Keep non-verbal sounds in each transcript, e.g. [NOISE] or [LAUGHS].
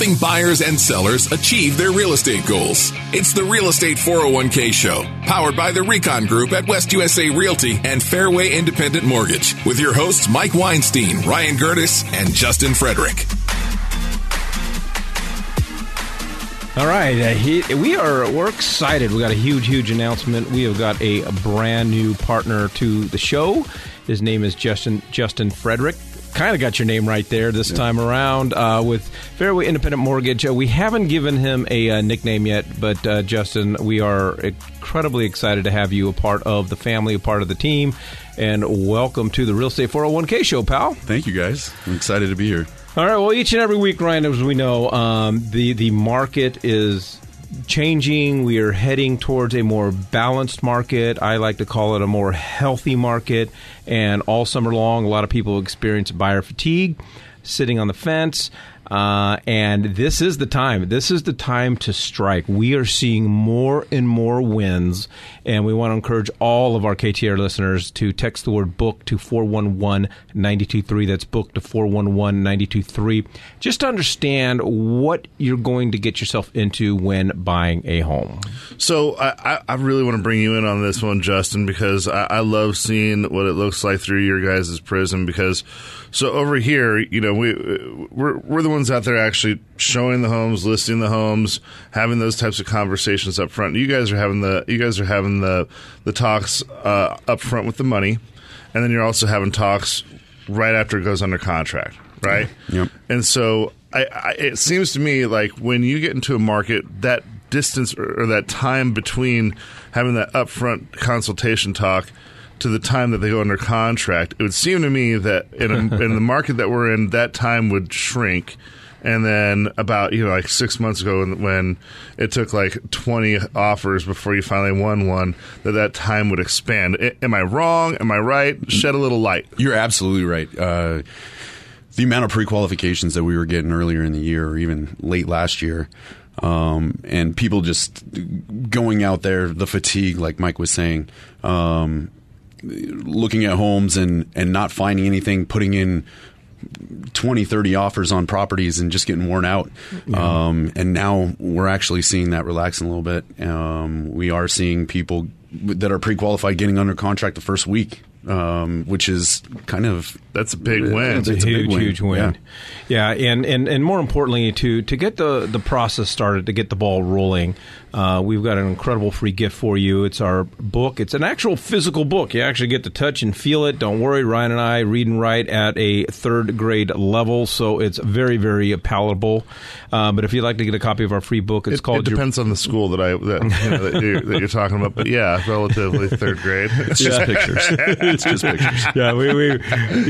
helping buyers and sellers achieve their real estate goals. It's the Real Estate 401k Show, powered by the Recon Group at West USA Realty and Fairway Independent Mortgage, with your hosts Mike Weinstein, Ryan Gertis, and Justin Frederick. All right, uh, he, we are we're excited. We got a huge, huge announcement. We have got a, a brand new partner to the show. His name is Justin Justin Frederick. Kind of got your name right there this yeah. time around uh, with Fairway Independent Mortgage. Uh, we haven't given him a uh, nickname yet, but uh, Justin, we are incredibly excited to have you a part of the family, a part of the team, and welcome to the Real Estate 401k show, pal. Thank you, guys. I'm excited to be here. All right. Well, each and every week, Ryan, as we know, um, the the market is changing. We are heading towards a more balanced market. I like to call it a more healthy market. And all summer long, a lot of people experience buyer fatigue, sitting on the fence. Uh, and this is the time. This is the time to strike. We are seeing more and more wins, and we want to encourage all of our KTR listeners to text the word book to 411 923. That's book to 411 923. Just to understand what you're going to get yourself into when buying a home. So, I, I really want to bring you in on this one, Justin, because I, I love seeing what it looks like through your guys' prism. Because, so over here, you know, we, we're, we're the ones ones out there actually showing the homes, listing the homes, having those types of conversations up front. You guys are having the you guys are having the the talks uh, up front with the money, and then you're also having talks right after it goes under contract, right? Yep. And so I, I, it seems to me like when you get into a market that distance or, or that time between having that upfront consultation talk to the time that they go under contract, it would seem to me that in, a, [LAUGHS] in the market that we're in, that time would shrink. And then about you know like six months ago when it took like twenty offers before you finally won one, that that time would expand. I, am I wrong? Am I right? Shed a little light. You're absolutely right. Uh, the amount of pre-qualifications that we were getting earlier in the year, or even late last year, um, and people just going out there, the fatigue, like Mike was saying, um, looking at homes and, and not finding anything, putting in 20, 30 offers on properties and just getting worn out. Yeah. Um, and now we're actually seeing that relaxing a little bit. Um, we are seeing people that are pre qualified getting under contract the first week um, which is kind of that's a big win. It's a, it's huge, win. huge win. Yeah. yeah, and, and and more importantly, to to get the the process started, to get the ball rolling, uh, we've got an incredible free gift for you. It's our book. It's an actual physical book. You actually get to touch and feel it. Don't worry, Ryan and I read and write at a third grade level, so it's very very palatable. Uh, but if you'd like to get a copy of our free book, it's it, called. It depends your... on the school that I that, you know, that, you're, that, you're, talking about. But yeah, relatively third grade. [LAUGHS] It's just pictures. [LAUGHS] it's just pictures. Yeah, we, we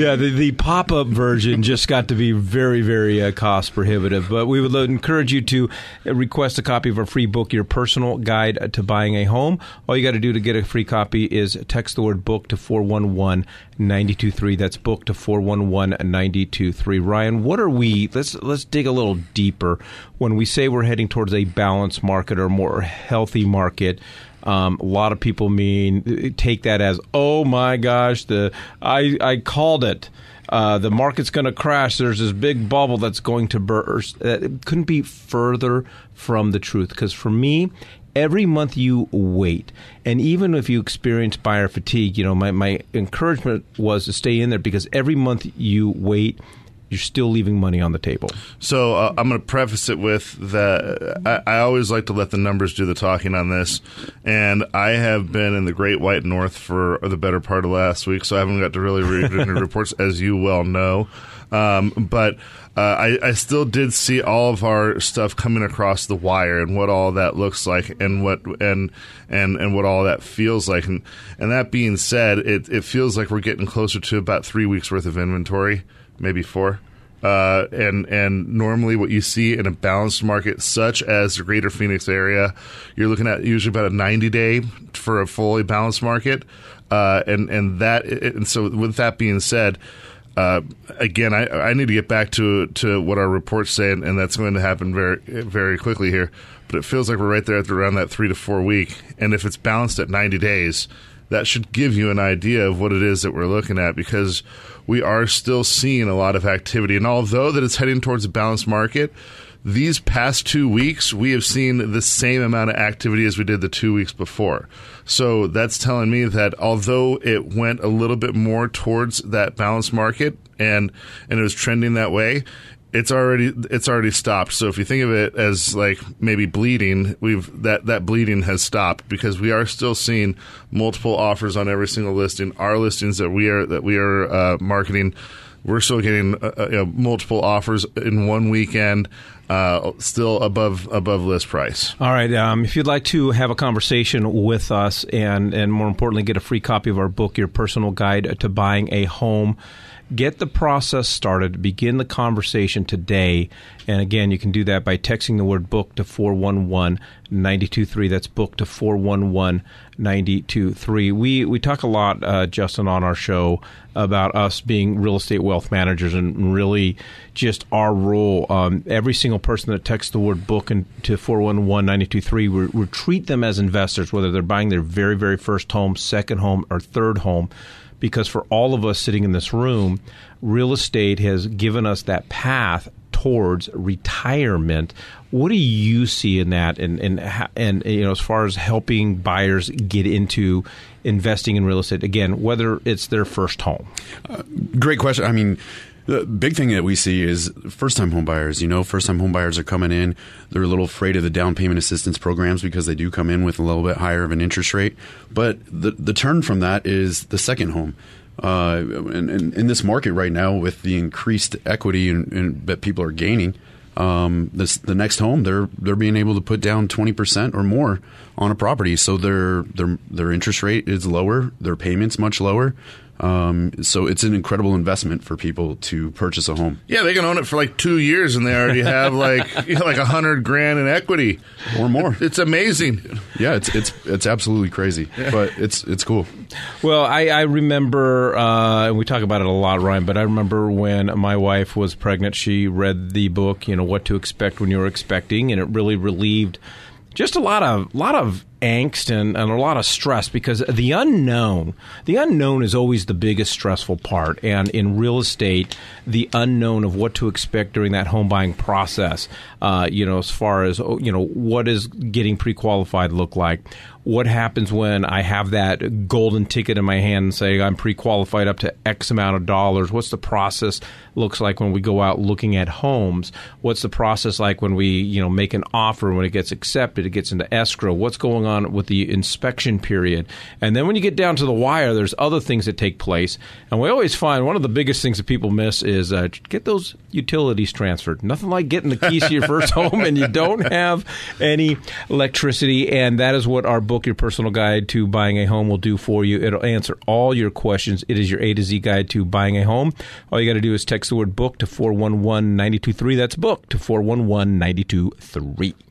yeah the, the pop up version just got to be very very uh, cost prohibitive. But we would encourage you to request a copy of our free book, Your Personal Guide to Buying a Home. All you got to do to get a free copy is text the word book to 411 923. That's book to 411 923. Ryan, what are we? Let's let's dig a little deeper. When we say we're heading towards a balanced market or more healthy market, um, a lot of people mean take that as, oh my gosh, the I I called it. Uh, the market's going to crash. There's this big bubble that's going to burst. Uh, it couldn't be further from the truth. Because for me, every month you wait, and even if you experience buyer fatigue, you know, my, my encouragement was to stay in there because every month you wait, you're still leaving money on the table. So uh, I'm going to preface it with that I, I, always like to let the numbers do the talking on this, and I have been in the Great White North for the better part of last week, so I haven't got to really read any [LAUGHS] reports, as you well know. Um, but uh, I, I, still did see all of our stuff coming across the wire and what all that looks like and what and and and what all that feels like. And and that being said, it it feels like we're getting closer to about three weeks worth of inventory maybe four. Uh, and and normally what you see in a balanced market such as the greater Phoenix area, you're looking at usually about a 90 day for a fully balanced market. Uh, and and that and so with that being said, uh, again, I, I need to get back to to what our reports say, and, and, that's going to happen very very quickly here. But it feels like we're right there at around that three to four week, and if it's balanced at 90 days, that should give you an idea of what it is that we're looking at because we are still seeing a lot of activity. And although that it's heading towards a balanced market, these past two weeks, we have seen the same amount of activity as we did the two weeks before. So that's telling me that although it went a little bit more towards that balanced market and and it was trending that way, it's already it's already stopped. So if you think of it as like maybe bleeding, we've that that bleeding has stopped because we are still seeing multiple offers on every single listing. Our listings that we are that we are uh, marketing, we're still getting uh, uh you know, multiple offers in one weekend. Uh, still above above list price. All right. Um, if you'd like to have a conversation with us, and and more importantly, get a free copy of our book, Your Personal Guide to Buying a Home Get the process started. Begin the conversation today. And again, you can do that by texting the word book to 411 923. That's book to 411 923. We, we talk a lot, uh, Justin, on our show about us being real estate wealth managers and really just our role. Um, every single person that texts the word book and to 411 923, we, we treat them as investors, whether they're buying their very, very first home, second home, or third home because for all of us sitting in this room, real estate has given us that path towards retirement. What do you see in that, and and and you know, as far as helping buyers get into investing in real estate again, whether it's their first home? Uh, great question. I mean the big thing that we see is first time home buyers. You know, first time home buyers are coming in. They're a little afraid of the down payment assistance programs because they do come in with a little bit higher of an interest rate. But the, the turn from that is the second home. Uh, and, and, in this market right now, with the increased equity that people are gaining, um, this, the next home they're they're being able to put down twenty percent or more on a property, so their their their interest rate is lower, their payments much lower. Um, so it's an incredible investment for people to purchase a home. Yeah, they can own it for like two years, and they already have like [LAUGHS] you know, like a hundred grand in equity or more. It's amazing. Yeah, it's it's it's absolutely crazy, yeah. but it's it's cool. Well, I, I remember, uh, and we talk about it a lot, Ryan. But I remember when my wife was pregnant, she read the book, you know, what to expect when you're expecting, and it really relieved just a lot of lot of angst and, and, a lot of stress because the unknown the unknown is always the biggest stressful part and in real estate the unknown of what to expect during that home buying process uh, you know as far as oh, you know what is getting pre-qualified look like what happens when I have that golden ticket in my hand and say I'm pre-qualified up to X amount of dollars? What's the process looks like when we go out looking at homes? What's the process like when we you know make an offer when it gets accepted, it gets into escrow? What's going on with the inspection period? And then when you get down to the wire, there's other things that take place. And we always find one of the biggest things that people miss is uh, get those utilities transferred. Nothing like getting the keys to your [LAUGHS] first home and you don't have any electricity, and that is what our book, Your Personal Guide to Buying a Home, will do for you. It'll answer all your questions. It is your A to Z guide to buying a home. All you got to do is text the word book to 411 923. That's book to 411 923.